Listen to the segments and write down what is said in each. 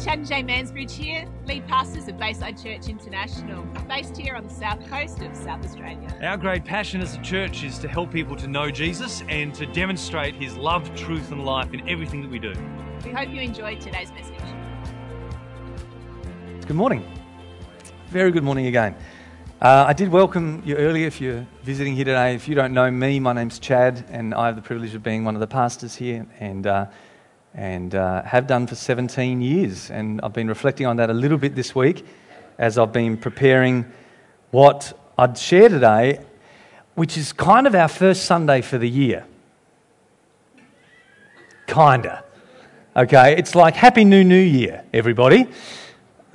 Chad and Jay Mansbridge here, lead pastors of Bayside Church International, based here on the south coast of South Australia. Our great passion as a church is to help people to know Jesus and to demonstrate his love, truth, and life in everything that we do. We hope you enjoyed today's message. Good morning. Very good morning again. Uh, I did welcome you earlier if you're visiting here today. If you don't know me, my name's Chad, and I have the privilege of being one of the pastors here. And uh, and uh, have done for 17 years. And I've been reflecting on that a little bit this week as I've been preparing what I'd share today, which is kind of our first Sunday for the year. Kinda. Okay, it's like Happy New New Year, everybody.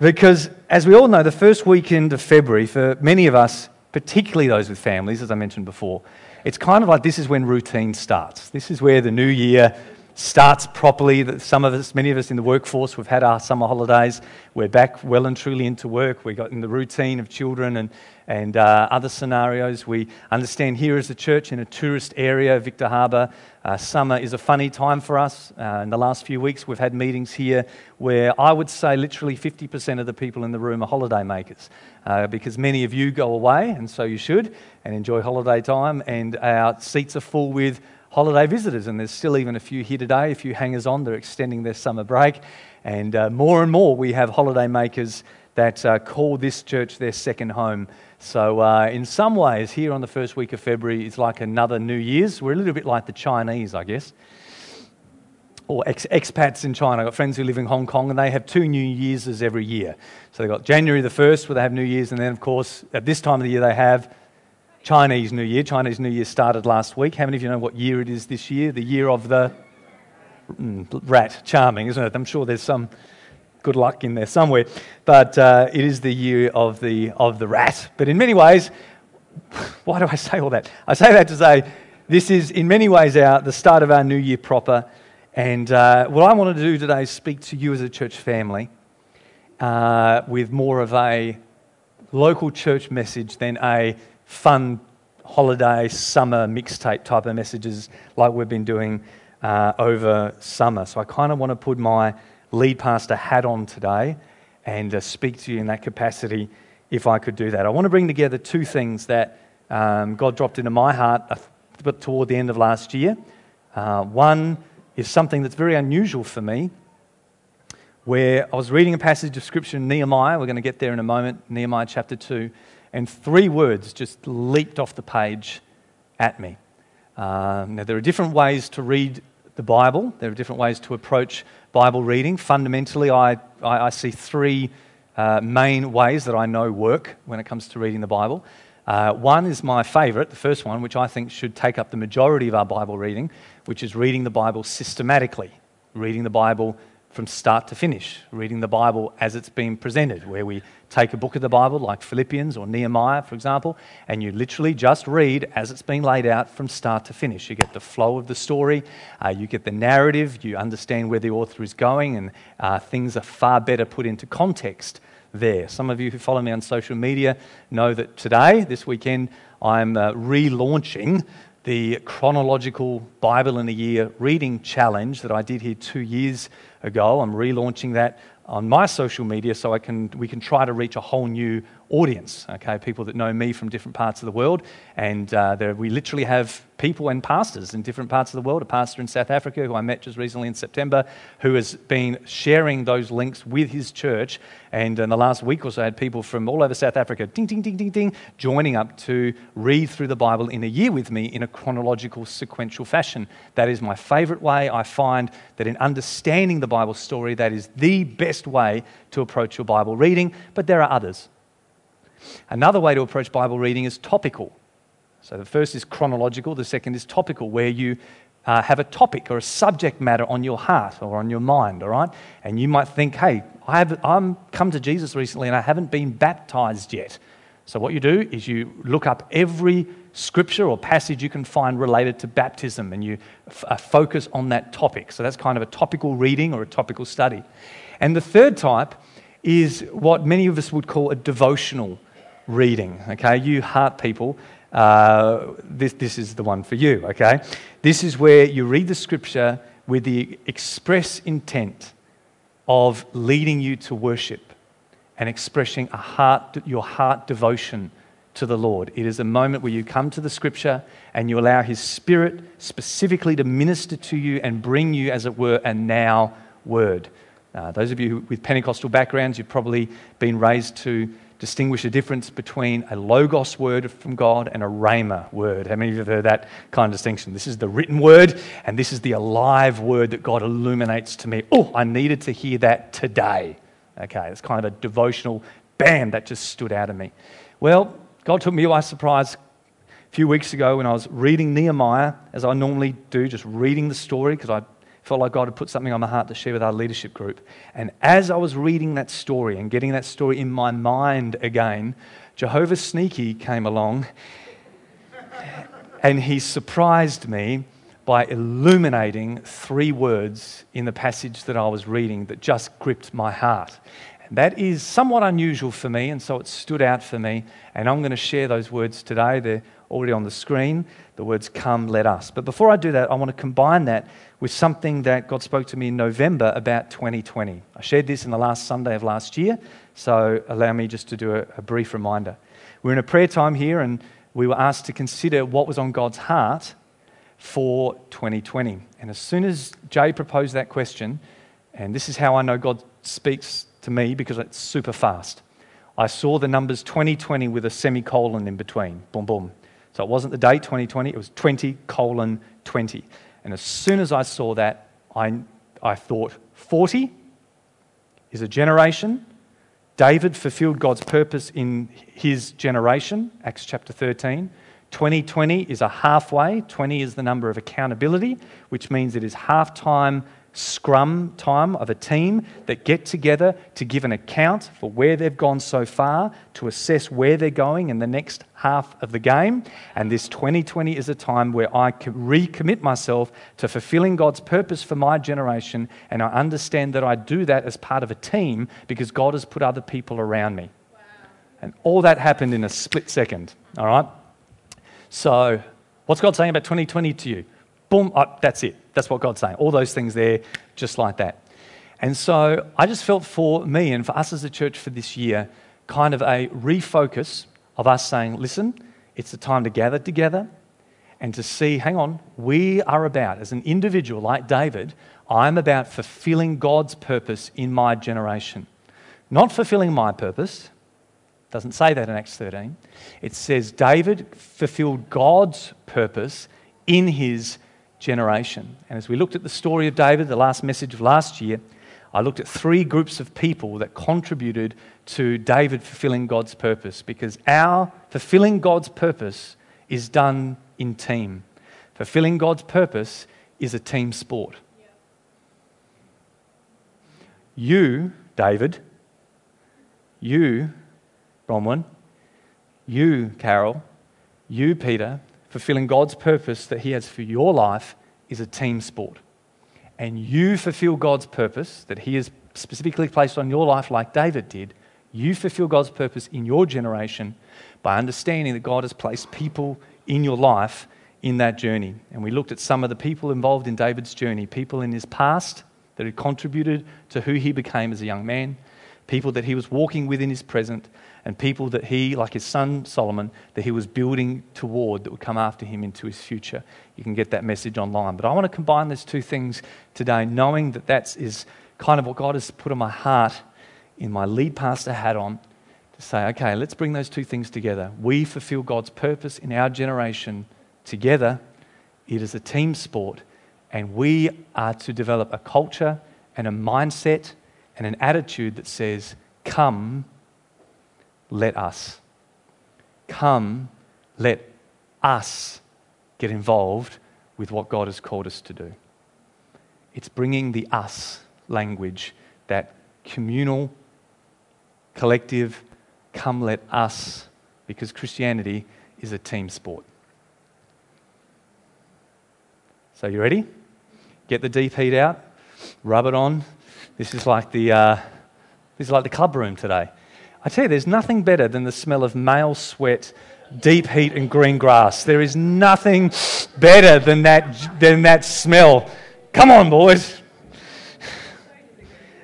Because as we all know, the first weekend of February, for many of us, particularly those with families, as I mentioned before, it's kind of like this is when routine starts. This is where the new year starts properly. Some of us, many of us in the workforce, we've had our summer holidays. We're back well and truly into work. We got in the routine of children and, and uh, other scenarios. We understand here as a church in a tourist area, Victor Harbor, uh, summer is a funny time for us. Uh, in the last few weeks, we've had meetings here where I would say literally 50% of the people in the room are holiday makers uh, because many of you go away, and so you should, and enjoy holiday time. And our seats are full with holiday visitors, and there's still even a few here today, a few hangers on. They're extending their summer break. And uh, more and more, we have holiday makers that uh, call this church their second home. So, uh, in some ways, here on the first week of February, it's like another New Year's. We're a little bit like the Chinese, I guess, or ex- expats in China. I've got friends who live in Hong Kong, and they have two New Year's every year. So, they've got January the 1st, where they have New Year's, and then, of course, at this time of the year, they have Chinese New Year. Chinese New Year started last week. How many of you know what year it is this year? The year of the mm, rat. Charming, isn't it? I'm sure there's some good luck in there somewhere. But uh, it is the year of the, of the rat. But in many ways, why do I say all that? I say that to say this is in many ways our, the start of our new year proper. And uh, what I want to do today is speak to you as a church family uh, with more of a local church message than a fun holiday, summer mixtape type of messages like we've been doing uh, over summer. So I kind of want to put my lead pastor hat on today and uh, speak to you in that capacity if I could do that. I want to bring together two things that um, God dropped into my heart uh, toward the end of last year. Uh, one is something that's very unusual for me, where I was reading a passage of scripture in Nehemiah. We're going to get there in a moment, Nehemiah chapter 2 and three words just leaped off the page at me. Um, now, there are different ways to read the Bible, there are different ways to approach Bible reading. Fundamentally, I, I, I see three uh, main ways that I know work when it comes to reading the Bible. Uh, one is my favorite, the first one, which I think should take up the majority of our Bible reading, which is reading the Bible systematically, reading the Bible from start to finish, reading the Bible as it's been presented, where we take a book of the Bible like Philippians or Nehemiah, for example, and you literally just read as it's been laid out from start to finish. You get the flow of the story, uh, you get the narrative, you understand where the author is going, and uh, things are far better put into context there. Some of you who follow me on social media know that today, this weekend, I'm uh, relaunching the chronological Bible in a Year reading challenge that I did here two years ago. I'm relaunching that on my social media so I can, we can try to reach a whole new audience, okay? People that know me from different parts of the world. And uh, there, we literally have people and pastors in different parts of the world. A pastor in South Africa who I met just recently in September who has been sharing those links with his church. And in the last week or so, I had people from all over South Africa, ding, ding, ding, ding, ding, joining up to read through the Bible in a year with me in a chronological, sequential fashion. That is my favorite way. I find that in understanding the Bible story, that is the best way to approach your Bible reading. But there are others. Another way to approach Bible reading is topical. So the first is chronological, the second is topical, where you uh, have a topic or a subject matter on your heart or on your mind, all right? And you might think, hey, I have, I'm come to Jesus recently and I haven't been baptized yet. So what you do is you look up every scripture or passage you can find related to baptism and you f- uh, focus on that topic. So that's kind of a topical reading or a topical study. And the third type is what many of us would call a devotional reading. Okay, you heart people, uh, this, this is the one for you. Okay, this is where you read the scripture with the express intent of leading you to worship and expressing a heart, your heart devotion to the Lord. It is a moment where you come to the scripture and you allow His Spirit specifically to minister to you and bring you, as it were, a now word. Uh, those of you with Pentecostal backgrounds, you've probably been raised to distinguish the difference between a logos word from God and a rhema word. How many of you have heard that kind of distinction? This is the written word, and this is the alive word that God illuminates to me. Oh, I needed to hear that today. Okay, it's kind of a devotional bam that just stood out of me. Well, God took me by surprise a few weeks ago when I was reading Nehemiah, as I normally do, just reading the story because I felt like God had put something on my heart to share with our leadership group. And as I was reading that story and getting that story in my mind again, Jehovah Sneaky came along and he surprised me by illuminating three words in the passage that I was reading that just gripped my heart. And that is somewhat unusual for me, and so it stood out for me. And I'm going to share those words today. They're already on the screen. The words, Come, let us. But before I do that, I want to combine that with something that God spoke to me in November about 2020. I shared this in the last Sunday of last year, so allow me just to do a, a brief reminder. We're in a prayer time here, and we were asked to consider what was on God's heart for 2020. And as soon as Jay proposed that question, and this is how I know God speaks to me because it's super fast, I saw the numbers 2020 with a semicolon in between. Boom, boom. So it wasn't the date 2020, it was 20 colon 20. And as soon as I saw that, I, I thought 40 is a generation. David fulfilled God's purpose in his generation, Acts chapter 13. 2020 is a halfway. 20 is the number of accountability, which means it is half time scrum time of a team that get together to give an account for where they've gone so far, to assess where they're going in the next half of the game. And this 2020 is a time where I recommit myself to fulfilling God's purpose for my generation. And I understand that I do that as part of a team because God has put other people around me. Wow. And all that happened in a split second. All right? So, what's God saying about 2020 to you? Boom, oh, that's it. That's what God's saying. All those things there, just like that. And so I just felt for me and for us as a church for this year, kind of a refocus of us saying, listen, it's the time to gather together and to see, hang on, we are about, as an individual like David, I'm about fulfilling God's purpose in my generation. Not fulfilling my purpose, doesn't say that in Acts 13. It says David fulfilled God's purpose in his generation. And as we looked at the story of David, the last message of last year, I looked at three groups of people that contributed to David fulfilling God's purpose because our fulfilling God's purpose is done in team. Fulfilling God's purpose is a team sport. You, David, you, Bronwyn, you, Carol, you, Peter, fulfilling God's purpose that He has for your life is a team sport. And you fulfill God's purpose that He has specifically placed on your life, like David did. You fulfill God's purpose in your generation by understanding that God has placed people in your life in that journey. And we looked at some of the people involved in David's journey, people in his past that had contributed to who he became as a young man, people that he was walking with in his present, and people that he, like his son Solomon, that he was building toward that would come after him into his future. You can get that message online. But I want to combine those two things today, knowing that that is kind of what God has put on my heart in my lead pastor hat on to say, okay, let's bring those two things together. We fulfill God's purpose in our generation together. It is a team sport, and we are to develop a culture and a mindset and an attitude that says, Come let us. Come, let us get involved with what God has called us to do. It's bringing the us language, that communal, collective, come let us, because Christianity is a team sport. So, you ready? Get the deep heat out, rub it on. This is like the, uh, this is like the club room today. I tell you, there's nothing better than the smell of male sweat, deep heat, and green grass. There is nothing better than that, than that smell. Come on, boys.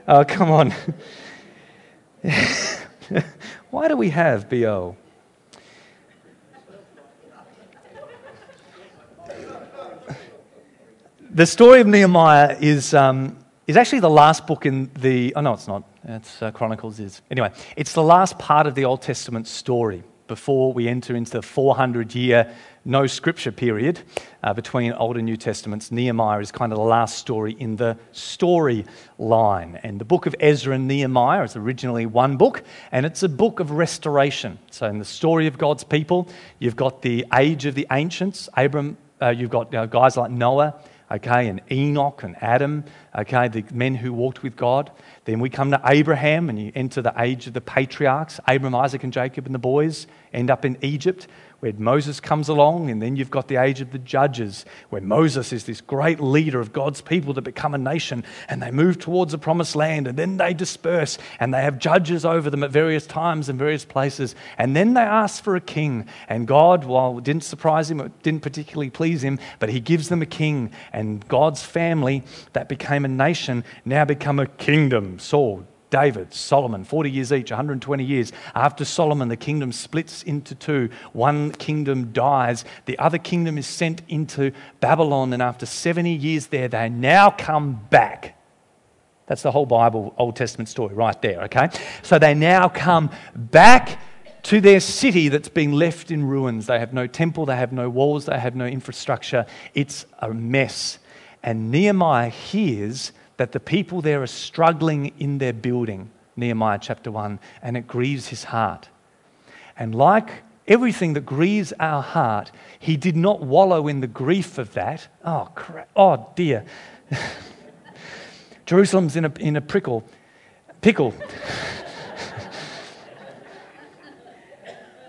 Oh, come on. Why do we have BO? The story of Nehemiah is, um, is actually the last book in the. Oh, no, it's not. It's uh, Chronicles is. Anyway, it's the last part of the Old Testament story before we enter into the 400 year no scripture period uh, between Old and New Testaments. Nehemiah is kind of the last story in the story line. And the book of Ezra and Nehemiah is originally one book, and it's a book of restoration. So, in the story of God's people, you've got the age of the ancients, Abram, uh, you've got you know, guys like Noah, okay, and Enoch and Adam, okay, the men who walked with God. Then we come to Abraham and you enter the age of the patriarchs. Abram, Isaac, and Jacob and the boys end up in Egypt where Moses comes along, and then you've got the age of the judges, where Moses is this great leader of God's people to become a nation, and they move towards the promised land, and then they disperse, and they have judges over them at various times and various places, and then they ask for a king. And God, while it didn't surprise him, it didn't particularly please him, but he gives them a king, and God's family that became a nation now become a kingdom. Saul, David, Solomon, 40 years each, 120 years. After Solomon, the kingdom splits into two. One kingdom dies, the other kingdom is sent into Babylon, and after 70 years there, they now come back. That's the whole Bible, Old Testament story right there, okay? So they now come back to their city that's been left in ruins. They have no temple, they have no walls, they have no infrastructure. It's a mess. And Nehemiah hears that the people there are struggling in their building, Nehemiah chapter 1, and it grieves his heart. And like everything that grieves our heart, he did not wallow in the grief of that. Oh, crap. oh dear. Jerusalem's in a, in a prickle. Pickle.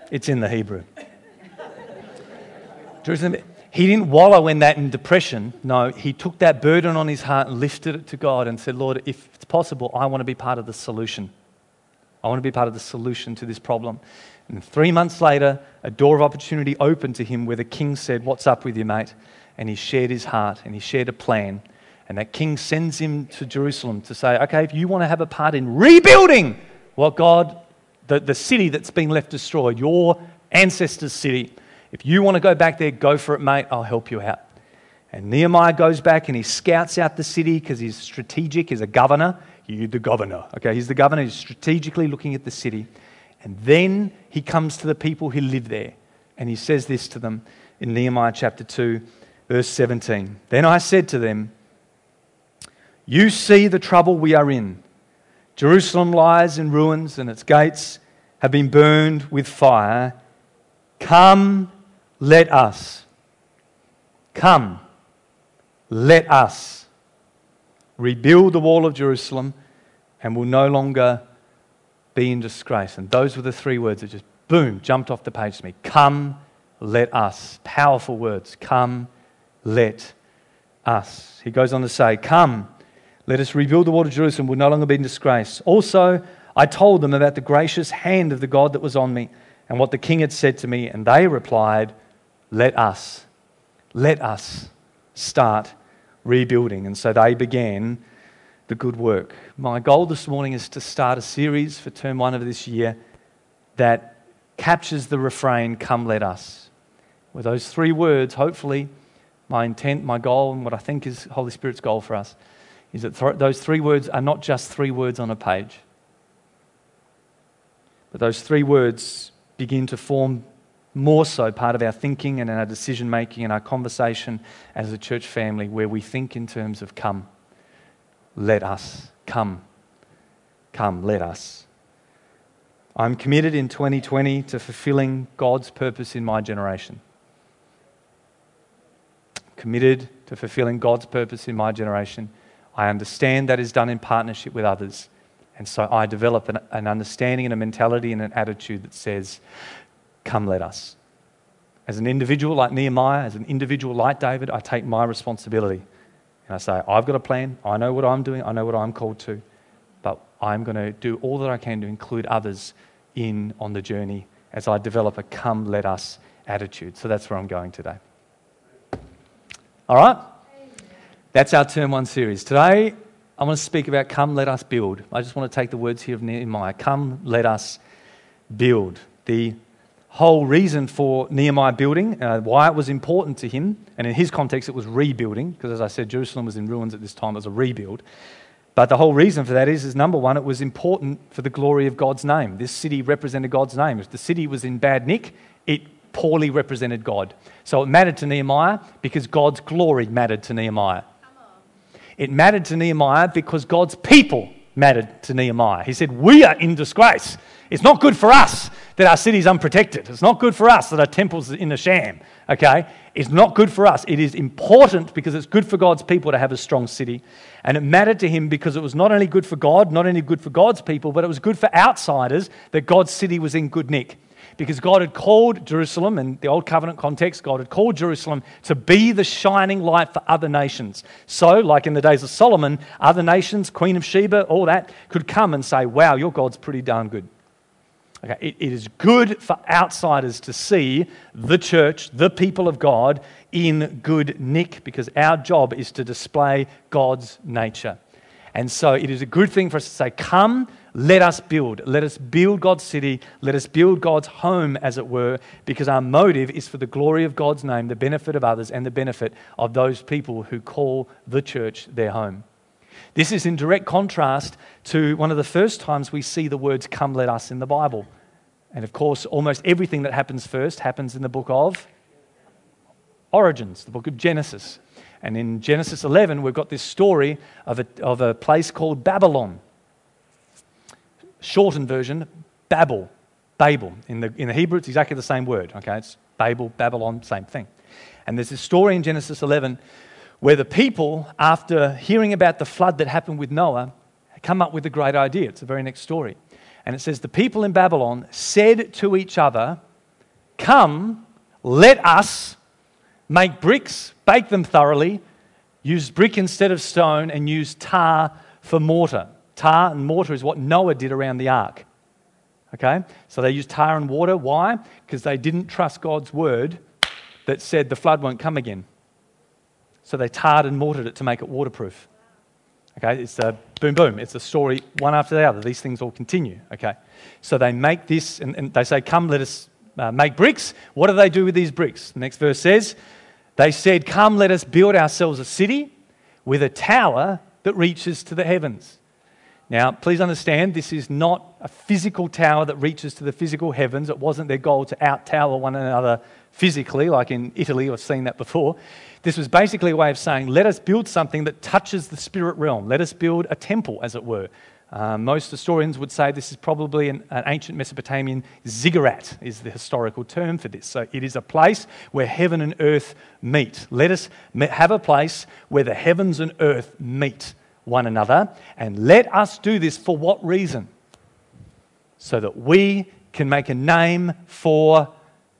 it's in the Hebrew. Jerusalem he didn't wallow in that in depression. No, he took that burden on his heart and lifted it to God and said, Lord, if it's possible, I want to be part of the solution. I want to be part of the solution to this problem. And three months later, a door of opportunity opened to him where the king said, What's up with you, mate? And he shared his heart and he shared a plan. And that king sends him to Jerusalem to say, Okay, if you want to have a part in rebuilding what God, the, the city that's been left destroyed, your ancestors' city, if you want to go back there, go for it, mate. I'll help you out. And Nehemiah goes back and he scouts out the city because he's strategic. He's a governor. You're the governor. Okay, he's the governor. He's strategically looking at the city. And then he comes to the people who live there. And he says this to them in Nehemiah chapter 2, verse 17. Then I said to them, You see the trouble we are in. Jerusalem lies in ruins, and its gates have been burned with fire. Come let us. Come, let us rebuild the wall of Jerusalem and will no longer be in disgrace. And those were the three words that just boom jumped off the page to me. Come, let us. Powerful words. Come, let us. He goes on to say, Come, let us rebuild the wall of Jerusalem, will no longer be in disgrace. Also, I told them about the gracious hand of the God that was on me and what the king had said to me, and they replied, let us, let us start rebuilding. And so they began the good work. My goal this morning is to start a series for term one of this year that captures the refrain, Come, let us. With those three words, hopefully, my intent, my goal, and what I think is Holy Spirit's goal for us is that th- those three words are not just three words on a page, but those three words begin to form more so part of our thinking and our decision making and our conversation as a church family where we think in terms of come, let us, come, come, let us. I'm committed in 2020 to fulfilling God's purpose in my generation. Committed to fulfilling God's purpose in my generation. I understand that is done in partnership with others. And so I develop an, an understanding and a mentality and an attitude that says, Come, let us. As an individual like Nehemiah, as an individual like David, I take my responsibility. And I say, I've got a plan. I know what I'm doing. I know what I'm called to. But I'm going to do all that I can to include others in on the journey as I develop a come, let us attitude. So that's where I'm going today. All right? That's our Term 1 series. Today, I want to speak about come, let us build. I just want to take the words here of Nehemiah come, let us build. The whole reason for Nehemiah building, uh, why it was important to him, and in his context, it was rebuilding, because as I said, Jerusalem was in ruins at this time, it was a rebuild. But the whole reason for that is, is number one, it was important for the glory of God's name. This city represented God's name. If the city was in bad nick, it poorly represented God. So it mattered to Nehemiah because God's glory mattered to Nehemiah. It mattered to Nehemiah because God's people mattered to Nehemiah. He said, We are in disgrace. It's not good for us that our city's unprotected. It's not good for us that our temple's in a sham. Okay? It's not good for us. It is important because it's good for God's people to have a strong city. And it mattered to him because it was not only good for God, not only good for God's people, but it was good for outsiders that God's city was in good nick because God had called Jerusalem, in the Old Covenant context, God had called Jerusalem to be the shining light for other nations. So, like in the days of Solomon, other nations, Queen of Sheba, all that, could come and say, Wow, your God's pretty darn good. Okay, it, it is good for outsiders to see the church, the people of God, in good nick because our job is to display God's nature. And so it is a good thing for us to say, Come, let us build. Let us build God's city. Let us build God's home, as it were, because our motive is for the glory of God's name, the benefit of others, and the benefit of those people who call the church their home. This is in direct contrast to one of the first times we see the words, Come, let us, in the Bible. And of course, almost everything that happens first happens in the book of Origins, the book of Genesis. And in Genesis 11, we've got this story of a, of a place called Babylon. Shortened version, Babel. Babel. In the, in the Hebrew, it's exactly the same word. Okay, it's Babel, Babylon, same thing. And there's this story in Genesis 11 where the people, after hearing about the flood that happened with Noah, come up with a great idea. It's the very next story. And it says, The people in Babylon said to each other, Come, let us make bricks, bake them thoroughly, use brick instead of stone, and use tar for mortar. Tar and mortar is what Noah did around the ark. Okay? So they used tar and water. Why? Because they didn't trust God's word that said the flood won't come again. So they tarred and mortared it to make it waterproof. Okay, it's a boom, boom. It's a story one after the other. These things all continue. Okay, so they make this and, and they say, Come, let us uh, make bricks. What do they do with these bricks? The next verse says, They said, Come, let us build ourselves a city with a tower that reaches to the heavens. Now, please understand, this is not a physical tower that reaches to the physical heavens. It wasn't their goal to out tower one another physically, like in Italy, I've seen that before. This was basically a way of saying, let us build something that touches the spirit realm. Let us build a temple, as it were. Uh, most historians would say this is probably an, an, ancient Mesopotamian ziggurat, is the historical term for this. So it is a place where heaven and earth meet. Let us have a place where the heavens and earth meet one another. And let us do this for what reason? So that we can make a name for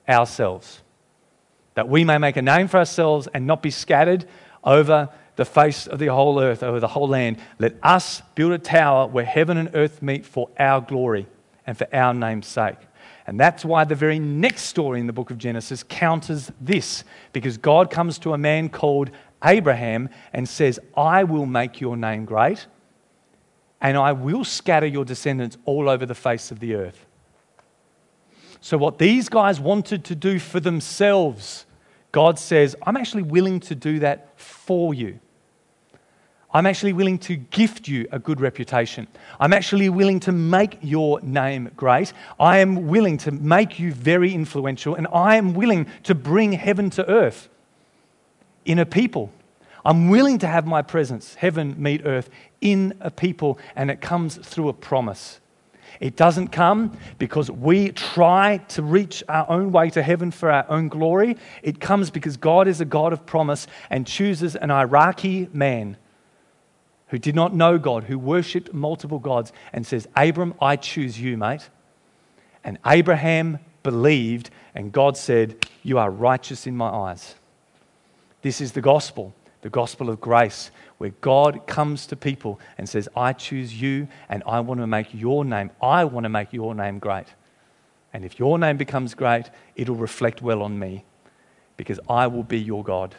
ourselves. That we may make a name for ourselves and not be scattered over the face of the whole earth, over the whole land. Let us build a tower where heaven and earth meet for our glory and for our name's sake. And that's why the very next story in the book of Genesis counters this, because God comes to a man called Abraham and says, I will make your name great, and I will scatter your descendants all over the face of the earth. So, what these guys wanted to do for themselves, God says, I'm actually willing to do that for you. I'm actually willing to gift you a good reputation. I'm actually willing to make your name great. I am willing to make you very influential, and I am willing to bring heaven to earth in a people. I'm willing to have my presence, heaven meet earth, in a people, and it comes through a promise. It doesn't come because we try to reach our own way to heaven for our own glory. It comes because God is a God of promise and chooses an Iraqi man who did not know God, who worshipped multiple gods, and says, Abram, I choose you, mate. And Abraham believed, and God said, You are righteous in my eyes. This is the gospel, the gospel of grace, where God comes to people and says, I choose you and I want to make your name, I want to make your name great. And if your name becomes great, it'll reflect well on me because I will be your God.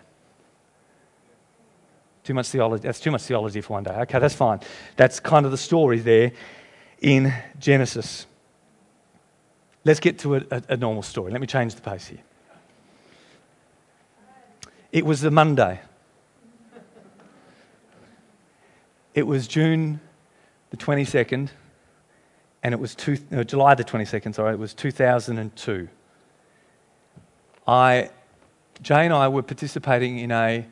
Too much theology. That's too much theology for one day. Okay, that's fine. That's kind of the story there in Genesis. Let's get to a, a, a normal story. Let me change the pace here. It was the Monday. It was June the 22nd, and it was two, no, July the 22nd, sorry, it was 2002. I, Jay and I were participating in a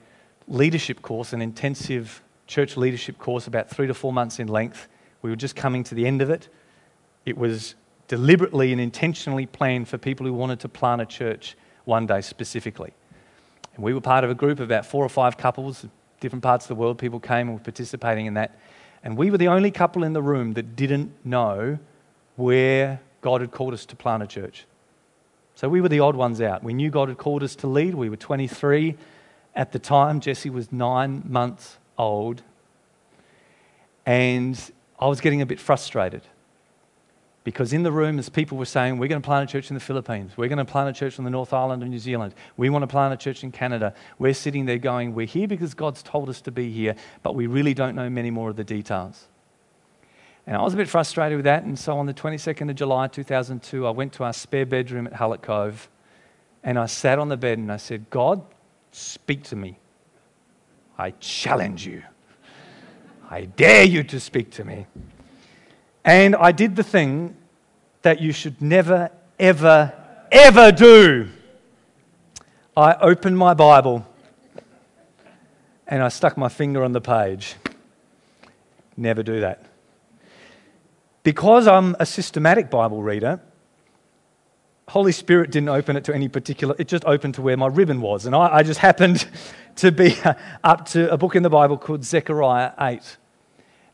leadership course, an intensive church leadership course, about three to four months in length. We were just coming to the end of it. It was deliberately and intentionally planned for people who wanted to plant a church one day specifically. We were part of a group of about four or five couples, different parts of the world. People came and were participating in that. And we were the only couple in the room that didn't know where God had called us to plant a church. So we were the odd ones out. We knew God had called us to lead. We were 23 at the time. Jesse was nine months old. And I was getting a bit frustrated because in the room, as people were saying, we're going to plant a church in the Philippines, we're going to plant a church on the North Island of New Zealand, we want to plant a church in Canada, we're sitting there going, we're here because God's told us to be here, but we really don't know many more of the details. And I was a bit frustrated with that, and so on the 22nd of July 2002, I went to our spare bedroom at Hallett Cove, and I sat on the bed and I said, God, speak to me. I challenge you. I dare you to speak to me. And I did the thing that you should never, ever, ever do. I opened my Bible and I stuck my finger on the page. Never do that. Because I'm a systematic Bible reader, Holy Spirit didn't open it to any particular, it just opened to where my ribbon was. And I, I just happened to be up to a book in the Bible called Zechariah 8.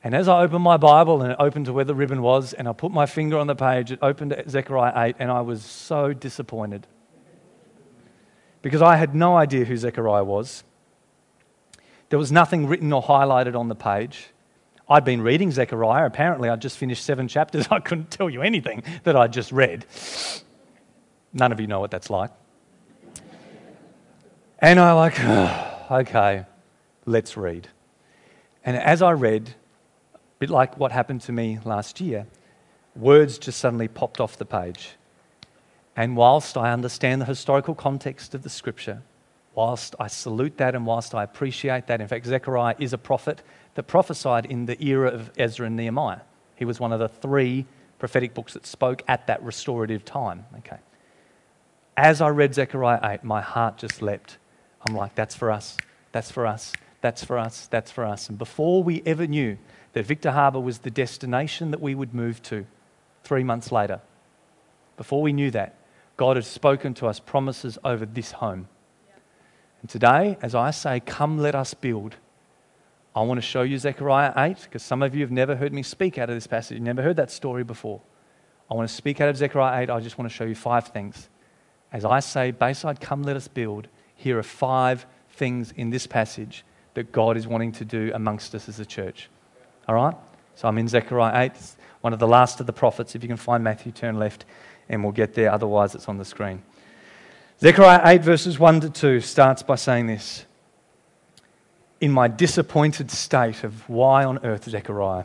And as I opened my Bible and it opened to where the ribbon was, and I put my finger on the page, it opened to Zechariah 8, and I was so disappointed. Because I had no idea who Zechariah was. There was nothing written or highlighted on the page. I'd been reading Zechariah. Apparently, I'd just finished seven chapters. I couldn't tell you anything that I'd just read. None of you know what that's like. And I like, okay, let's read. And as I read, bit like what happened to me last year, words just suddenly popped off the page. And whilst I understand the historical context of the scripture, whilst I salute that and whilst I appreciate that, in fact, Zechariah is a prophet that prophesied in the era of Ezra and Nehemiah. He was one of the three prophetic books that spoke at that restorative time. Okay. As I read Zechariah 8, my heart just leapt. I'm like, that's for us, that's for us, that's for us, that's for us. And before we ever knew that Victor Harbor was the destination that we would move to three months later. Before we knew that, God had spoken to us promises over this home. And today, as I say, come let us build, I want to show you Zechariah 8, because some of you have never heard me speak out of this passage, You've never heard that story before. I want to speak out of Zechariah 8. I just want to show you five things. As I say, Bayside, come let us build, here are five things in this passage that God is wanting to do amongst us as a church. All right? So I'm in Zechariah 8, one of the last of the prophets. If you can find Matthew, turn left and we'll get there. Otherwise, it's on the screen. Zechariah 8, verses 1 to 2 starts by saying this In my disappointed state of why on earth, Zechariah.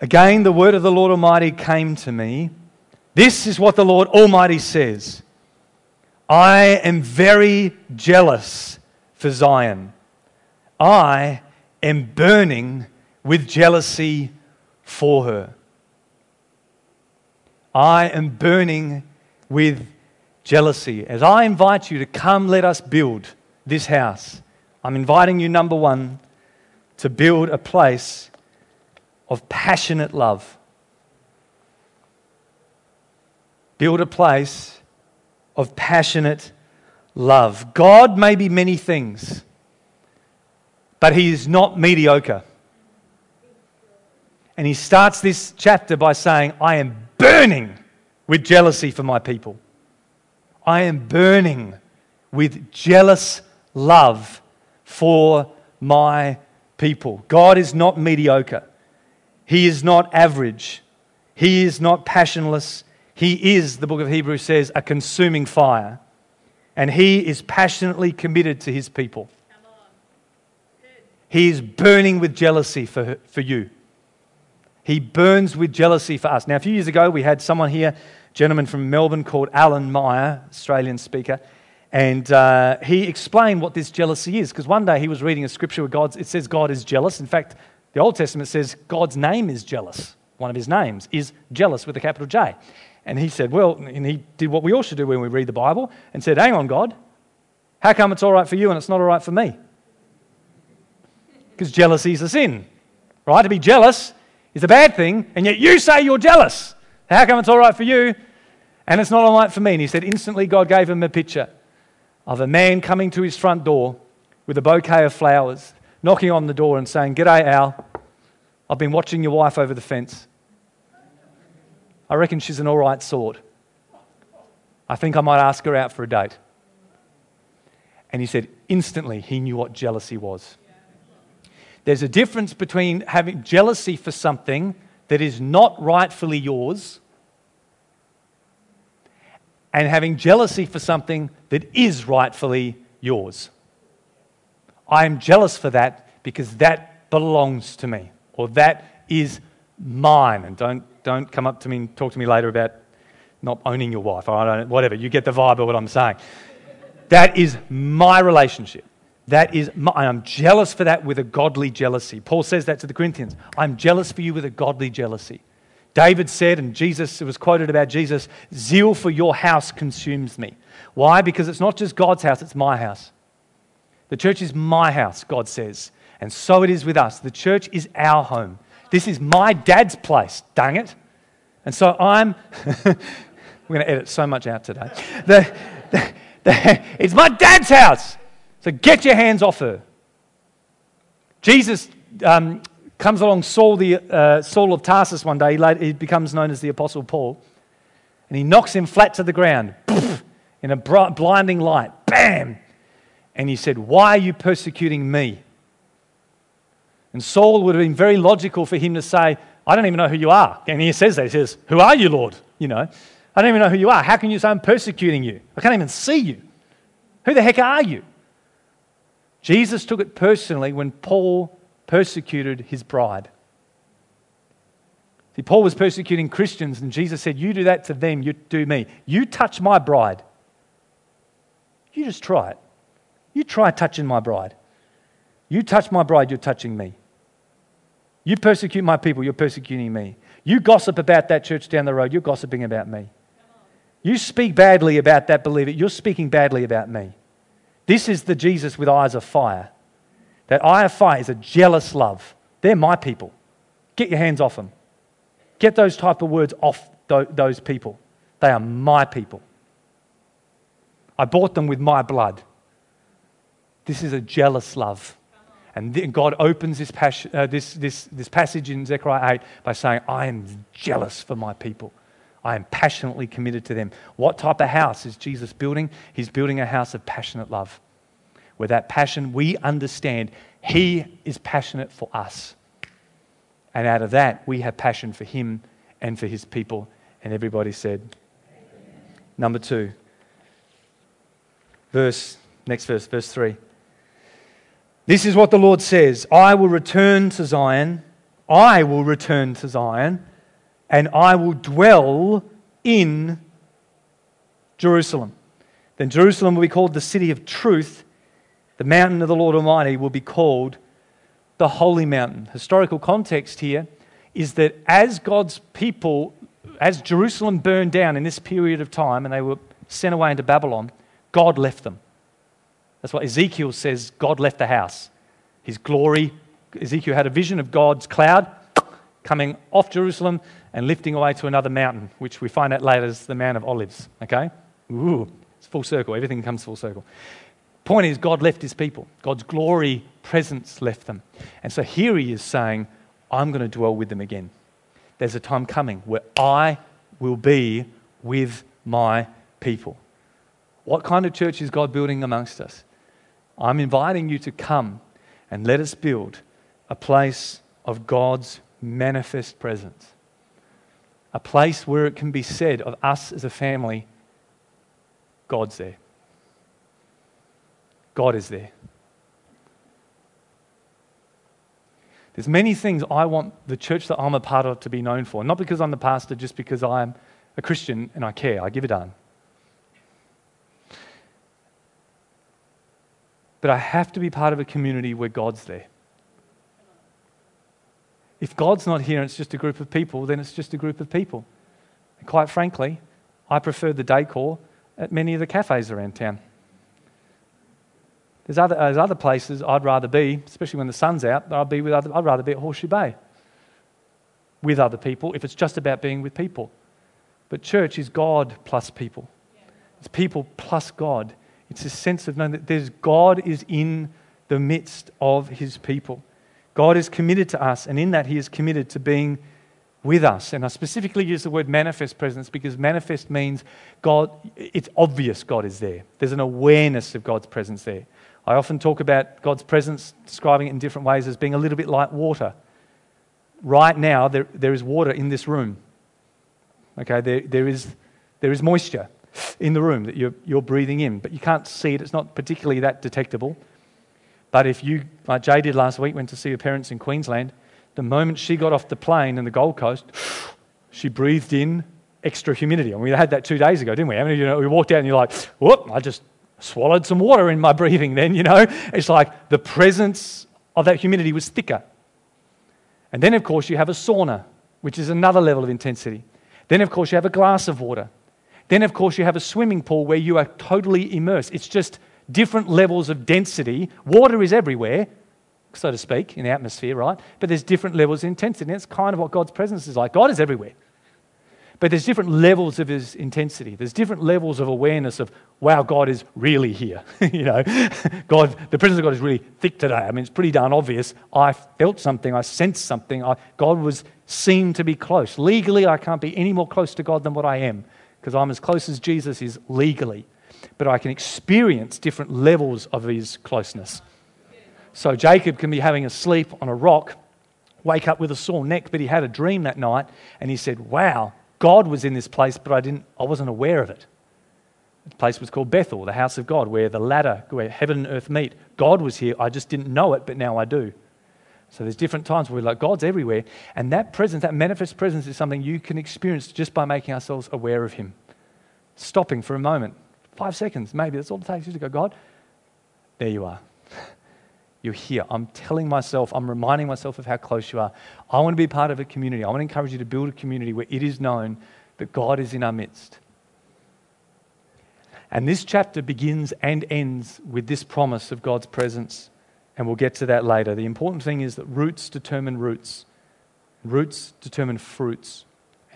Again, the word of the Lord Almighty came to me. This is what the Lord Almighty says I am very jealous for Zion. I am burning with jealousy for her. I am burning with jealousy. As I invite you to come, let us build this house. I'm inviting you, number one, to build a place of passionate love. Build a place of passionate love. God may be many things, but He is not mediocre. And he starts this chapter by saying, I am burning with jealousy for my people. I am burning with jealous love for my people. God is not mediocre. He is not average. He is not passionless. He is, the book of Hebrews says, a consuming fire. And he is passionately committed to his people. He is burning with jealousy for, for you. He burns with jealousy for us. Now, a few years ago, we had someone here, a gentleman from Melbourne called Alan Meyer, Australian speaker, and uh, he explained what this jealousy is. Because one day he was reading a scripture where God, it says God is jealous. In fact, the Old Testament says God's name is jealous. One of his names is jealous with a capital J. And he said, Well, and he did what we all should do when we read the Bible and said, Hang on, God, how come it's all right for you and it's not all right for me? Because jealousy is a sin, right? To be jealous is a bad thing, and yet you say you're jealous. How come it's all right for you and it's not all right for me? And he said, Instantly, God gave him a picture of a man coming to his front door with a bouquet of flowers, knocking on the door and saying, G'day, Al. I've been watching your wife over the fence. I reckon she's an all right sort. I think I might ask her out for a date. And he said, instantly, he knew what jealousy was. There's a difference between having jealousy for something that is not rightfully yours and having jealousy for something that is rightfully yours. I am jealous for that because that belongs to me or that is mine. And don't don't come up to me and talk to me later about not owning your wife. Don't, whatever. You get the vibe of what I'm saying. That is my relationship. That is, I'm jealous for that with a godly jealousy. Paul says that to the Corinthians. I'm jealous for you with a godly jealousy. David said, and Jesus, it was quoted about Jesus, zeal for your house consumes me. Why? Because it's not just God's house, it's my house. The church is my house, God says. And so it is with us. The church is our home. This is my dad's place, dang it. And so I'm, we're going to edit so much out today. The, the, the, it's my dad's house. So get your hands off her. Jesus um, comes along Saul, the, uh, Saul of Tarsus one day. He, later, he becomes known as the Apostle Paul. And he knocks him flat to the ground in a blinding light. Bam! And he said, Why are you persecuting me? And Saul would have been very logical for him to say, I don't even know who you are. And he says that. He says, Who are you, Lord? You know, I don't even know who you are. How can you say I'm persecuting you? I can't even see you. Who the heck are you? Jesus took it personally when Paul persecuted his bride. See, Paul was persecuting Christians, and Jesus said, You do that to them, you do me. You touch my bride. You just try it. You try touching my bride. You touch my bride, you're touching me. You persecute my people, you're persecuting me. You gossip about that church down the road, you're gossiping about me. You speak badly about that believer, you're speaking badly about me. This is the Jesus with eyes of fire. That eye of fire is a jealous love. They're my people. Get your hands off them. Get those type of words off those people. They are my people. I bought them with my blood. This is a jealous love. And God opens this, pas- uh, this, this, this passage in Zechariah 8 by saying, I am jealous for my people. I am passionately committed to them. What type of house is Jesus building? He's building a house of passionate love. Where that passion, we understand He is passionate for us. And out of that, we have passion for Him and for His people. And everybody said, Amen. Number two, verse, next verse, verse three. This is what the Lord says I will return to Zion, I will return to Zion, and I will dwell in Jerusalem. Then Jerusalem will be called the city of truth. The mountain of the Lord Almighty will be called the Holy Mountain. Historical context here is that as God's people, as Jerusalem burned down in this period of time and they were sent away into Babylon, God left them. That's what Ezekiel says God left the house. His glory, Ezekiel had a vision of God's cloud coming off Jerusalem and lifting away to another mountain, which we find out later is the Mount of Olives. Okay? Ooh, it's full circle. Everything comes full circle. Point is, God left his people. God's glory, presence left them. And so here he is saying, I'm going to dwell with them again. There's a time coming where I will be with my people. What kind of church is God building amongst us? I'm inviting you to come and let us build a place of God's manifest presence. A place where it can be said of us as a family, God's there. God is there. There's many things I want the church that I'm a part of to be known for. Not because I'm the pastor, just because I'm a Christian and I care. I give a darn. But I have to be part of a community where God's there. If God's not here and it's just a group of people, then it's just a group of people. And quite frankly, I prefer the decor at many of the cafes around town. There's other, there's other places I'd rather be, especially when the sun's out, I'd, be with other, I'd rather be at Horseshoe Bay with other people if it's just about being with people. But church is God plus people. It's people plus God. It's a sense of knowing that there's God is in the midst of his people. God is committed to us, and in that, He is committed to being with us. And I specifically use the word manifest presence because manifest means God, it's obvious God is there. There's an awareness of God's presence there. I often talk about God's presence, describing it in different ways as being a little bit like water. Right now, there, there is water in this room. Okay, there, there, is, there is moisture in the room that you're, you're breathing in, but you can't see it. It's not particularly that detectable. But if you, like Jay did last week, went to see her parents in Queensland, the moment she got off the plane in the Gold Coast, she breathed in extra humidity. And we had that two days ago, didn't we? I mean, you know, we walked out and you're like, whoop, I just swallowed some water in my breathing then, you know? It's like the presence of that humidity was thicker. And then, of course, you have a sauna, which is another level of intensity. Then, of course, you have a glass of water. Then, of course, you have a swimming pool where you are totally immersed. It's just different levels of density. Water is everywhere, so to speak, in the atmosphere, right? But there's different levels of intensity. That's kind of what God's presence is like. God is everywhere. But there's different levels of his intensity. There's different levels of awareness of, wow, God is really here. you know, God, the presence of God is really thick today. I mean, it's pretty darn obvious. I felt something. I sensed something. I, God was seen to be close. Legally, I can't be any more close to God than what I am because I'm as close as Jesus is legally but I can experience different levels of his closeness. So Jacob can be having a sleep on a rock, wake up with a sore neck, but he had a dream that night and he said, Wow, God was in this place, but I, didn't, I wasn't aware of it. The place was called Bethel, the house of God, where the ladder, where heaven and earth meet. God was here. I just didn't know it, but now I do. So there's different times where we're like, God's everywhere. And that presence, that manifest presence, is something you can experience just by making ourselves aware of Him. Stopping for a moment, Five seconds, maybe. That's all it takes you to go, God, there you are. You're here. I'm telling myself, I'm reminding myself of how close you are. I want to be part of a community. I want to encourage you to build a community where it is known that God is in our midst. And this chapter begins and ends with this promise of God's presence. And we'll get to that later. The important thing is that roots determine roots, roots determine fruits.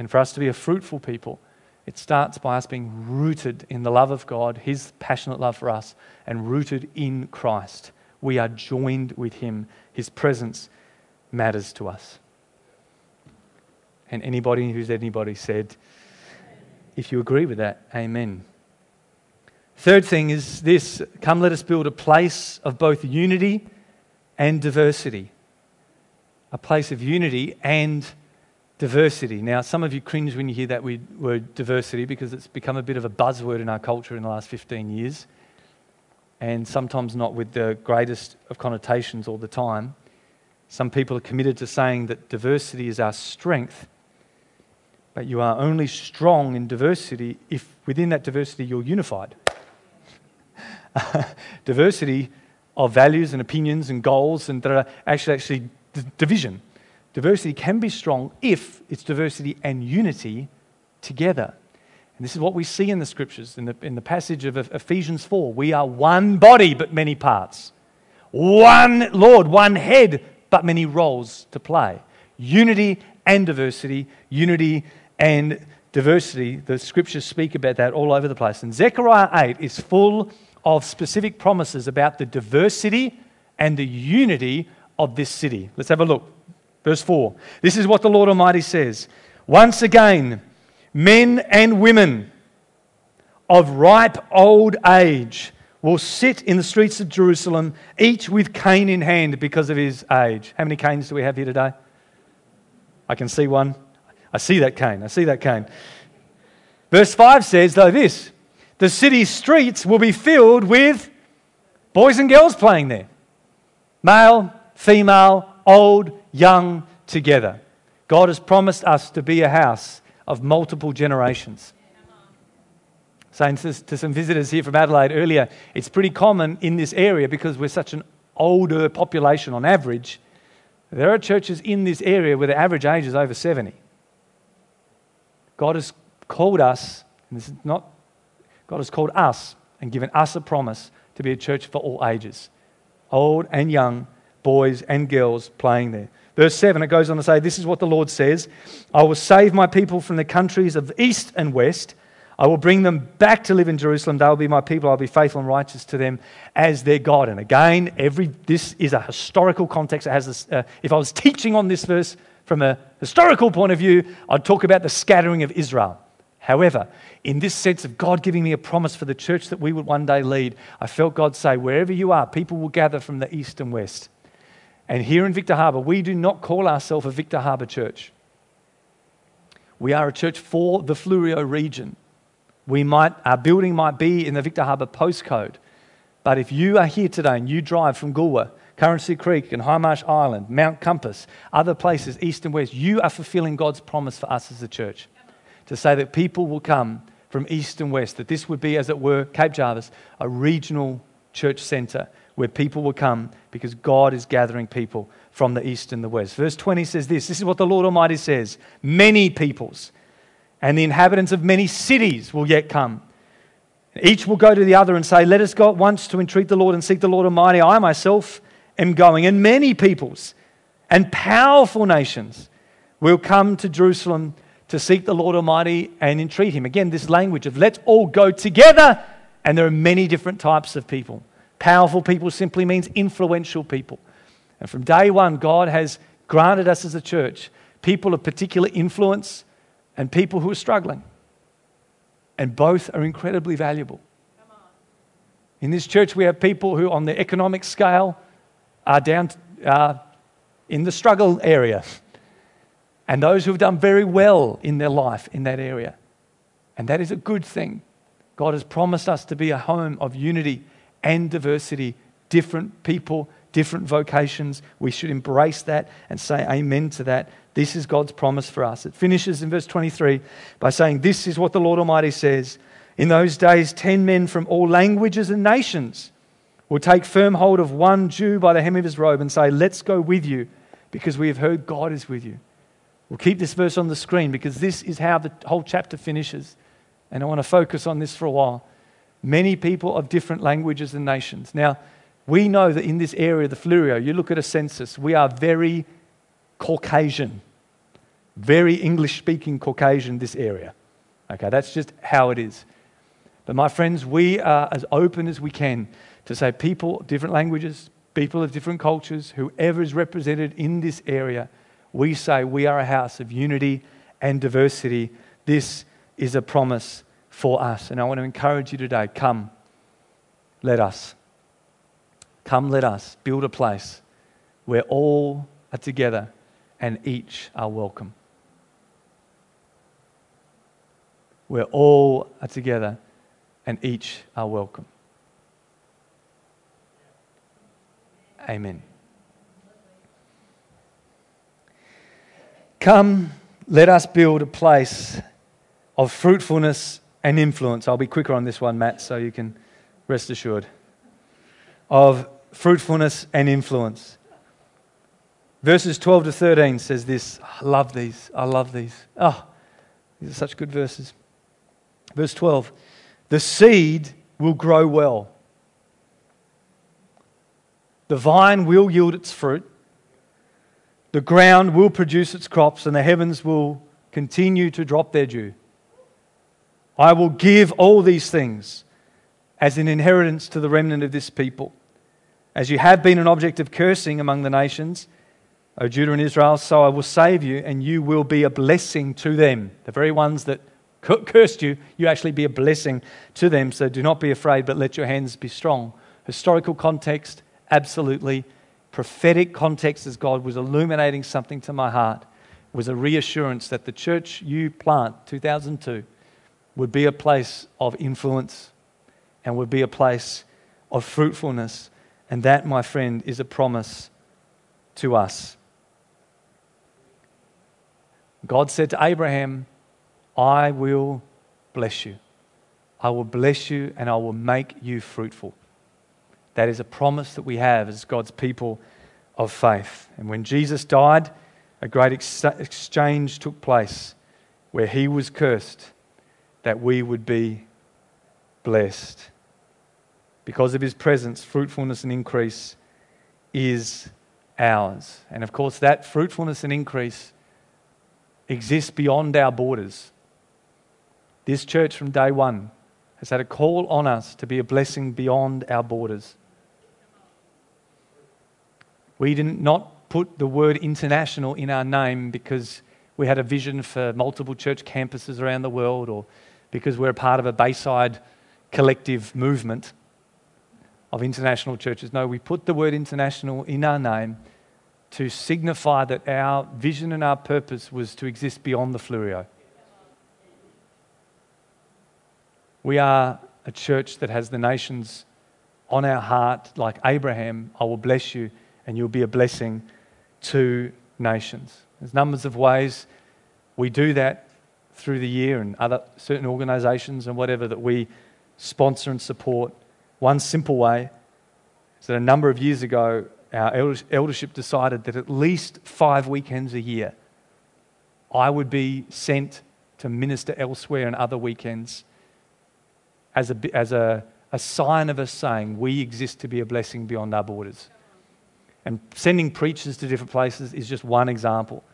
And for us to be a fruitful people, it starts by us being rooted in the love of God, His passionate love for us, and rooted in Christ. We are joined with Him. His presence matters to us. And anybody who's anybody said, if you agree with that, amen. Third thing is this come, let us build a place of both unity and diversity. A place of unity and diversity. Now, some of you cringe when you hear that word diversity because it's become a bit of a buzzword in our culture in the last 15 years, and sometimes not with the greatest of connotations all the time. Some people are committed to saying that diversity is our strength, but you are only strong in diversity if within that diversity you're unified. diversity of values and opinions and goals and that are actually actually division diversity can be strong if it's diversity and unity together. And this is what we see in the scriptures, in the, in the passage of Ephesians 4. We are one body, but many parts. One Lord, one head, but many roles to play. Unity and diversity, unity and diversity. The scriptures speak about that all over the place. And Zechariah 8 is full of specific promises about the diversity and the unity of this city. Let's have a look. Verse 4 This is what the Lord Almighty says Once again, men and women of ripe old age will sit in the streets of Jerusalem, each with cane in hand because of his age. How many canes do we have here today? I can see one. I see that cane. I see that cane. Verse 5 says, though, this the city streets will be filled with boys and girls playing there male, female, old, young together. God has promised us to be a house of multiple generations. Saying to, to some visitors here from Adelaide earlier, it's pretty common in this area because we're such an older population on average. There are churches in this area where the average age is over 70. God has called us, and this is not, God has called us and given us a promise to be a church for all ages old and young, boys and girls playing there. Verse 7, it goes on to say, This is what the Lord says I will save my people from the countries of east and west. I will bring them back to live in Jerusalem. They will be my people. I'll be faithful and righteous to them as their God. And again, every, this is a historical context. It has this, uh, if I was teaching on this verse from a historical point of view, I'd talk about the scattering of Israel. However, in this sense of God giving me a promise for the church that we would one day lead, I felt God say, wherever you are, people will gather from the east and west. And here in Victor Harbor, we do not call ourselves a Victor Harbor church. We are a church for the Fleurieu region. We might, our building might be in the Victor Harbor postcode. But if you are here today and you drive from Goolwa, Currency Creek and Hindmarsh Island, Mount Compass, other places, east and west, you are fulfilling God's promise for us as a church to say that people will come from east and west, that this would be, as it were, Cape Jervis, a regional church centre where people will come because God is gathering people from the east and the west. Verse 20 says this this is what the Lord Almighty says many peoples and the inhabitants of many cities will yet come. Each will go to the other and say, Let us go at once to entreat the Lord and seek the Lord Almighty. I myself am going. And many peoples and powerful nations will come to Jerusalem to seek the Lord Almighty and entreat Him. Again, this language of let's all go together. And there are many different types of people. Powerful people simply means influential people. And from day one, God has granted us as a church people of particular influence and people who are struggling. And both are incredibly valuable. In this church, we have people who, on the economic scale, are down uh, in the struggle area and those who have done very well in their life in that area. And that is a good thing. God has promised us to be a home of unity and diversity, different people, different vocations. We should embrace that and say amen to that. This is God's promise for us. It finishes in verse 23 by saying, This is what the Lord Almighty says. In those days, ten men from all languages and nations will take firm hold of one Jew by the hem of his robe and say, Let's go with you, because we have heard God is with you. We'll keep this verse on the screen because this is how the whole chapter finishes. And I want to focus on this for a while. Many people of different languages and nations. Now, we know that in this area, the Fleurieu, you look at a census, we are very Caucasian, very English speaking Caucasian, this area. Okay, that's just how it is. But my friends, we are as open as we can to say people, different languages, people of different cultures, whoever is represented in this area we say we are a house of unity and diversity. This is a promise for us. And I want to encourage you today come, let us. Come, let us build a place where all are together and each are welcome. Where all are together and each are welcome. Amen. Come, let us build a place of fruitfulness and influence. I'll be quicker on this one, Matt, so you can rest assured. Of fruitfulness and influence. Verses 12 to 13 says this. I love these. I love these. Oh, these are such good verses. Verse 12 The seed will grow well, the vine will yield its fruit the ground will produce its crops, and the heavens will continue to drop their dew. I will give all these things as an inheritance to the remnant of this people. As you have been an object of cursing among the nations, O Judah and Israel, so I will save you, and you will be a blessing to them. The very ones that cursed you, you actually be a blessing to them. So do not be afraid, but let your hands be strong. Historical context, absolutely prophetic context as God was illuminating something to my heart was a reassurance that the church you plant 2002 would be a place of influence and would be a place of fruitfulness. And that, my friend, is a promise to us. God said to Abraham, I will bless you. I will bless you and I will make you fruitful. That is a promise that we have as God's people of faith. And when Jesus died, a great ex- exchange took place where he was cursed that we would be blessed. Because of his presence, fruitfulness and increase is ours. And of course, that fruitfulness and increase exists beyond our borders. This church from day one has had a call on us to be a blessing beyond our borders. We did not put the word international in our name because we had a vision for multiple church campuses around the world or because we're a part of a Bayside collective movement of international churches. No, we put the word international in our name to signify that our vision and our purpose was to exist beyond the Fleurieu. We are a church that has the nations on our heart, like Abraham. I will bless you, and you'll be a blessing to nations. There's numbers of ways we do that through the year, and other certain organisations and whatever that we sponsor and support. One simple way is that a number of years ago, our eldership decided that at least five weekends a year, I would be sent to minister elsewhere on other weekends as a, as a, a sign of us saying we exist to be a blessing beyond our borders. And sending preachers to different places is just one example.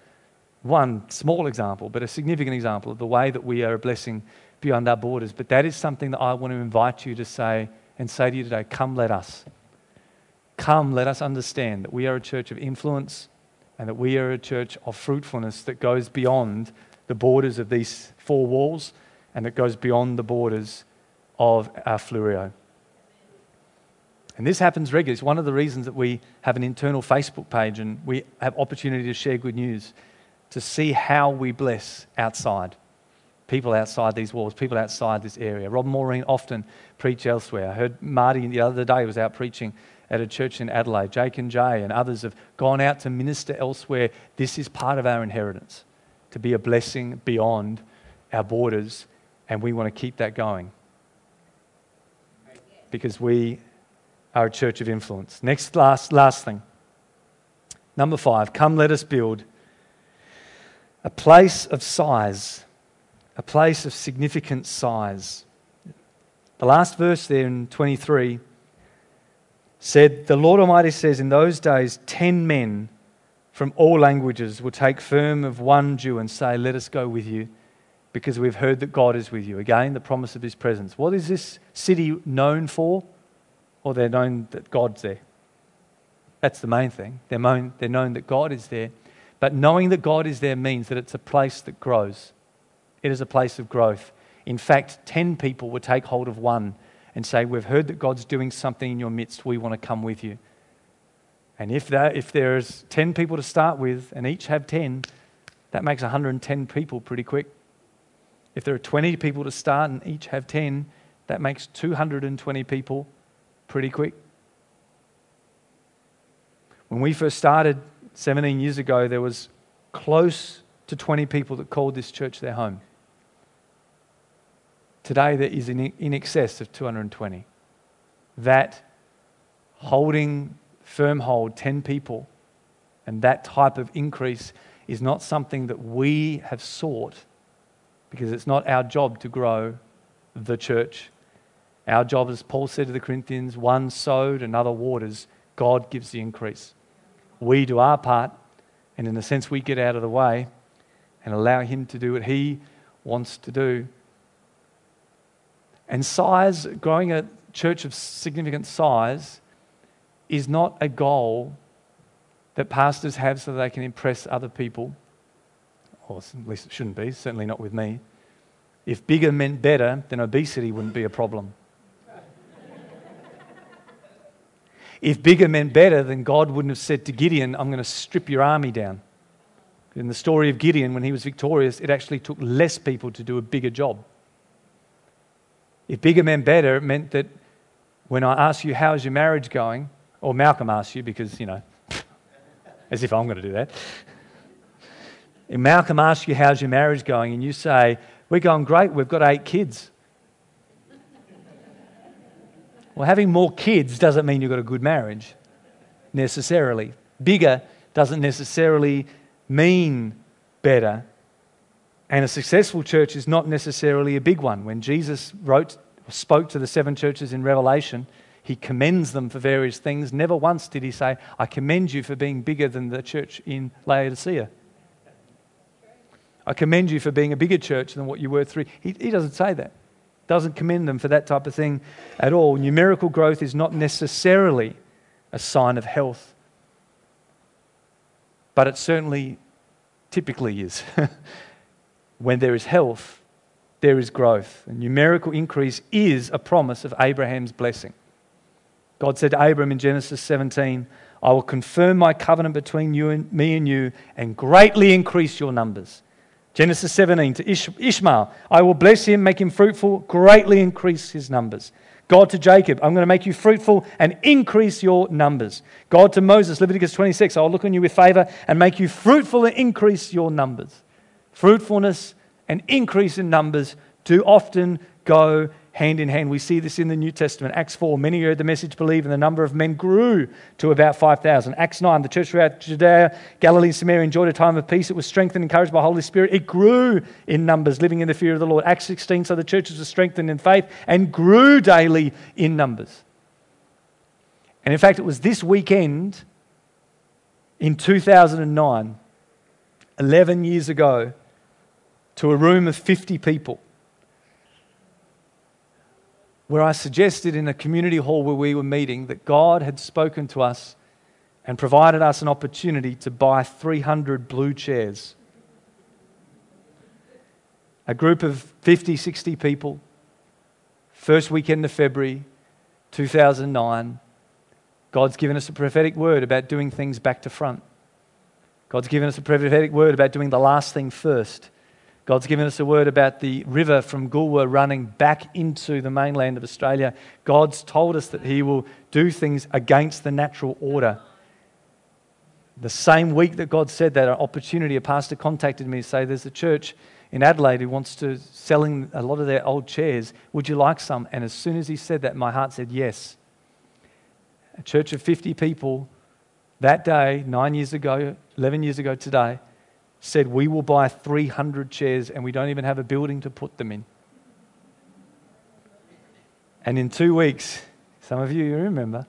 One small example, but a significant example of the way that we are a blessing beyond our borders. But that is something that I want to invite you to say and say to you today come, let us. Come, let us understand that we are a church of influence and that we are a church of fruitfulness that goes beyond the borders of these four walls and that goes beyond the borders of our Fleurieu. And this happens regularly. It's one of the reasons that we have an internal Facebook page and we have opportunity to share good news, to see how we bless outside. People outside these walls, people outside this area. Rob Maureen often preach elsewhere. I heard Marty the other day was out preaching at a church in Adelaide. Jake and Jay and others have gone out to minister elsewhere. This is part of our inheritance to be a blessing beyond our borders, and we want to keep that going because we are a church of influence. Next, last, last thing. Number five, come let us build a place of size, a place of significant size. The last verse there in 23 said, The Lord Almighty says, In those days, ten men from all languages will take firm of one Jew and say, Let us go with you, because we've heard that God is with you. Again, the promise of his presence. What is this city known for? Or they're known that God's there. That's the main thing. They're known, they're known that God is there. But knowing that God is there means that it's a place that grows. It is a place of growth. In fact, 10 people would take hold of one and say, We've heard that God's doing something in your midst. We want to come with you. And if, that, if there's 10 people to start with and each have 10, that makes 110 people pretty quick. If there are 20 people to start and each have 10, that makes 220 people pretty quick. When we first started 17 years ago, there was close to 20 people that called this church their home. Today, there is in, excess of 220. That holding firm hold 10 people and that type of increase is not something that we have sought because it's not our job to grow the church. Our job, as Paul said to the Corinthians, one sowed, another waters. God gives the increase. We do our part, and in a sense, we get out of the way and allow Him to do what He wants to do. And size, growing a church of significant size, is not a goal that pastors have so they can impress other people. Or at least it shouldn't be, certainly not with me. If bigger meant better, then obesity wouldn't be a problem. If bigger meant better, then God wouldn't have said to Gideon, I'm going to strip your army down. In the story of Gideon, when he was victorious, it actually took less people to do a bigger job. If bigger meant better, it meant that when I ask you, how's your marriage going? Or Malcolm asks you, because, you know, as if I'm going to do that. And Malcolm asks you, How's your marriage going? And you say, We're going great, we've got eight kids. Well, having more kids doesn't mean you've got a good marriage, necessarily. Bigger doesn't necessarily mean better. And a successful church is not necessarily a big one. When Jesus wrote, spoke to the seven churches in Revelation, he commends them for various things. Never once did he say, I commend you for being bigger than the church in Laodicea. I commend you for being a bigger church than what you were three. He, he doesn't say that. Doesn't commend them for that type of thing at all. Numerical growth is not necessarily a sign of health, but it certainly typically is. when there is health, there is growth. A numerical increase is a promise of Abraham's blessing. God said to Abram in Genesis 17, I will confirm my covenant between you and me and you and greatly increase your numbers. Genesis 17 to Ish- Ishmael, I will bless him, make him fruitful, greatly increase his numbers. God to Jacob, I'm going to make you fruitful and increase your numbers. God to Moses, Leviticus 26, I'll look on you with favor and make you fruitful and increase your numbers. Fruitfulness and increase in numbers do often go hand in hand. We see this in the New Testament. Acts 4, many heard the message, believed, and the number of men grew to about 5,000. Acts 9, the church throughout Judea, Galilee, and Samaria enjoyed a time of peace. It was strengthened, and encouraged by the Holy Spirit. It grew in numbers, living in the fear of the Lord. Acts 16, so the churches were strengthened in faith and grew daily in numbers. And in fact, it was this weekend in 2009, 11 years ago, to a room of 50 people where I suggested in a community hall where we were meeting that God had spoken to us and provided us an opportunity to buy 300 blue chairs. A group of 50, 60 people, first weekend of February 2009. God's given us a prophetic word about doing things back to front. God's given us a prophetic word about doing the last thing first. God's given us a word about the river from Goolwa running back into the mainland of Australia. God's told us that He will do things against the natural order. The same week that God said that, an opportunity, a pastor contacted me to say, There's a church in Adelaide who wants to selling a lot of their old chairs. Would you like some? And as soon as he said that, my heart said yes. A church of 50 people that day, nine years ago, 11 years ago today, said, We will buy 300 chairs and we don't even have a building to put them in. And in two weeks, some of you remember,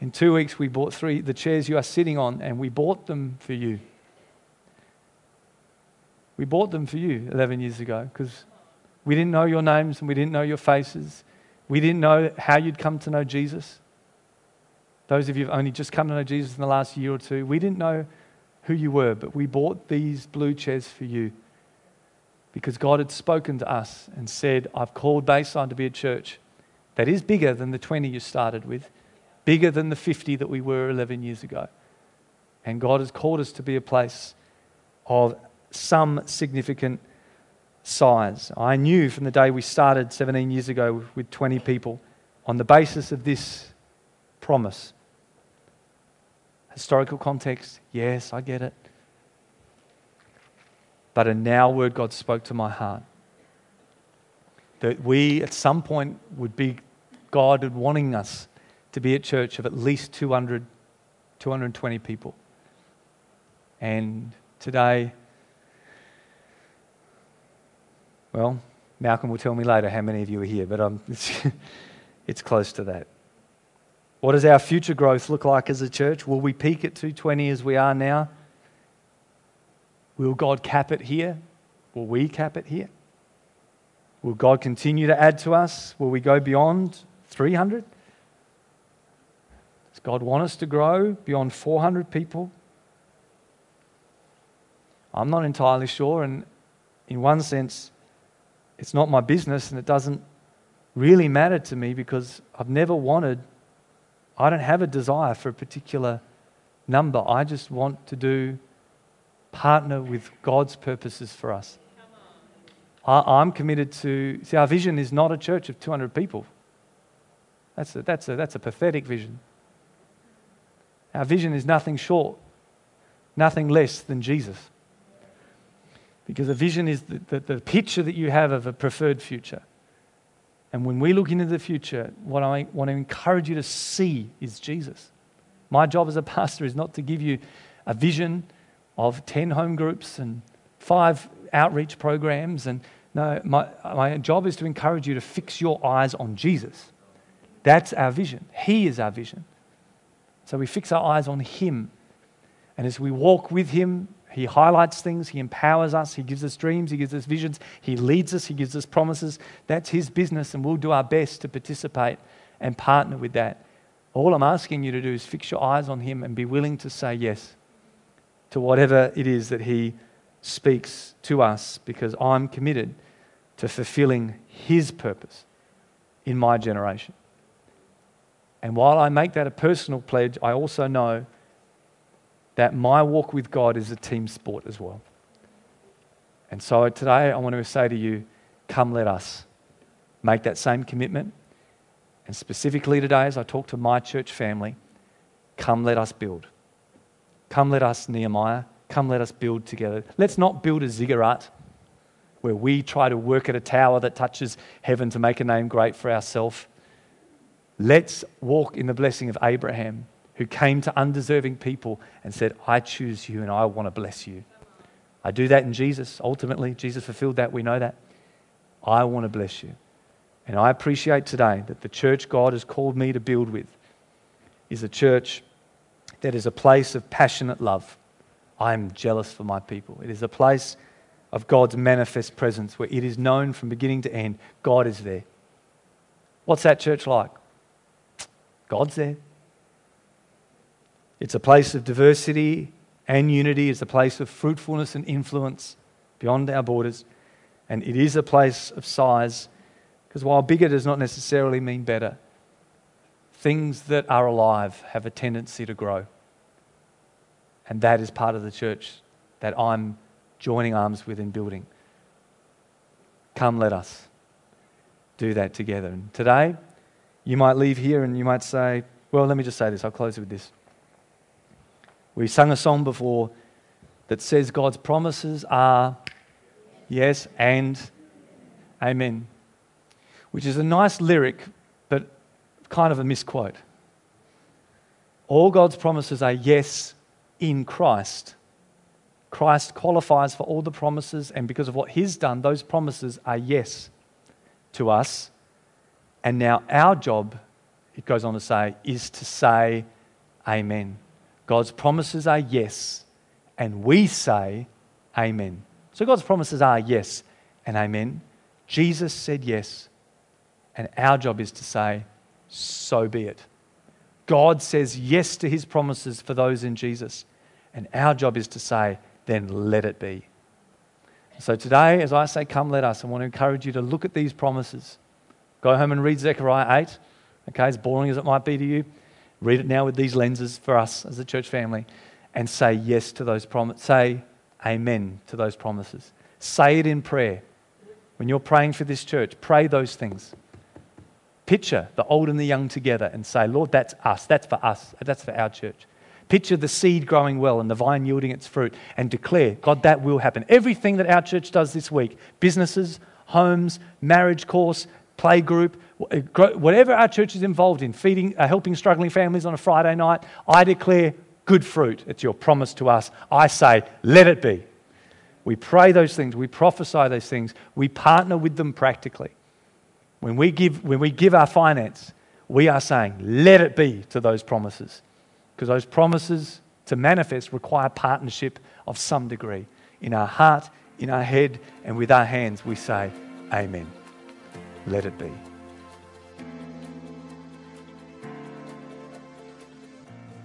in two weeks we bought three, the chairs you are sitting on, and we bought them for you. We bought them for you 11 years ago because we didn't know your names and we didn't know your faces. We didn't know how you'd come to know Jesus. Those of you who've only just come to know Jesus in the last year or two, we didn't know who you were, but we bought these blue chairs for you because God had spoken to us and said, I've called Bayside to be a church that is bigger than the 20 you started with, bigger than the 50 that we were 11 years ago. And God has called us to be a place of some significant size. I knew from the day we started 17 years ago with 20 people, on the basis of this promise, Historical context, yes, I get it. But a now word God spoke to my heart that we at some point would be God wanting us to be a church of at least 200, 220 people. And today, well, Malcolm will tell me later how many of you are here, but um, it's, it's close to that. What does our future growth look like as a church? Will we peak at 220 as we are now? Will God cap it here? Will we cap it here? Will God continue to add to us? Will we go beyond 300? Does God want us to grow beyond 400 people? I'm not entirely sure, and in one sense, it's not my business and it doesn't really matter to me because I've never wanted I don't have a desire for a particular number. I just want to do partner with God's purposes for us. I, am committed to see our vision is not a church of 200 people. That's a, that's a, that's a pathetic vision. Our vision is nothing short, nothing less than Jesus. Because a vision is the, the, the picture that you have of a preferred future. And when we look into the future, what I want to encourage you to see is Jesus. My job as a pastor is not to give you a vision of 10 home groups and five outreach programs. And no, my, my job is to encourage you to fix your eyes on Jesus. That's our vision. He is our vision. So we fix our eyes on Him. And as we walk with Him, He highlights things, He empowers us, He gives us dreams, He gives us visions, He leads us, He gives us promises. That's His business, and we'll do our best to participate and partner with that. All I'm asking you to do is fix your eyes on Him and be willing to say yes to whatever it is that He speaks to us because I'm committed to fulfilling His purpose in my generation. And while I make that a personal pledge, I also know that my walk with God is a team sport as well. And so today I want to say to you, come let us make that same commitment. And specifically today, as I talk to my church family, come let us build. Come let us, Nehemiah, come let us build together. Let's not build a ziggurat where we try to work at a tower that touches heaven to make a name great for ourselves. Let's walk in the blessing of Abraham, who came to undeserving people and said, I choose you and I want to bless you. I do that in Jesus. Ultimately, Jesus fulfilled that. We know that. I want to bless you. And I appreciate today that the church God has called me to build with is a church that is a place of passionate love. I'm jealous for my people. It is a place of God's manifest presence where it is known from beginning to end God is there. What's that church like? God's there. It's a place of diversity and unity. It's a place of fruitfulness and influence beyond our borders. And it is a place of size, because while bigger does not necessarily mean better, things that are alive have a tendency to grow. And that is part of the church that I'm joining arms with in building. Come, let us do that together. And today, you might leave here and you might say, well, let me just say this. I'll close with this. We sung a song before that says God's promises are yes and amen, which is a nice lyric, but kind of a misquote. All God's promises are yes in Christ. Christ qualifies for all the promises, and because of what He's done, those promises are yes to us and now our job, it goes on to say, is to say amen. God's promises are yes, and we say amen. So God's promises are yes and amen. Jesus said yes, and our job is to say, so be it. God says yes to his promises for those in Jesus, and our job is to say, then let it be. So today, as I say, come let us, I want to encourage you to look at these promises Go home and read Zechariah 8. Okay, as boring as it might be to you, read it now with these lenses for us as a church family and say yes to those promises. Say amen to those promises. Say it in prayer. When you're praying for this church, pray those things. Picture the old and the young together and say, Lord, that's us. That's for us. That's for our church. Picture the seed growing well and the vine yielding its fruit and declare, God, that will happen. Everything that our church does this week businesses, homes, marriage course, play group, whatever our church is involved in, feeding, uh, helping struggling families on a Friday night, I declare good fruit. It's your promise to us. I say, let it be. We pray those things, we prophesy those things, we partner with them practically. When we give, when we give our finance, we are saying, let it be to those promises. Because those promises to manifest require partnership of some degree. In our heart, in our head, and with our hands, we say, Amen let it be.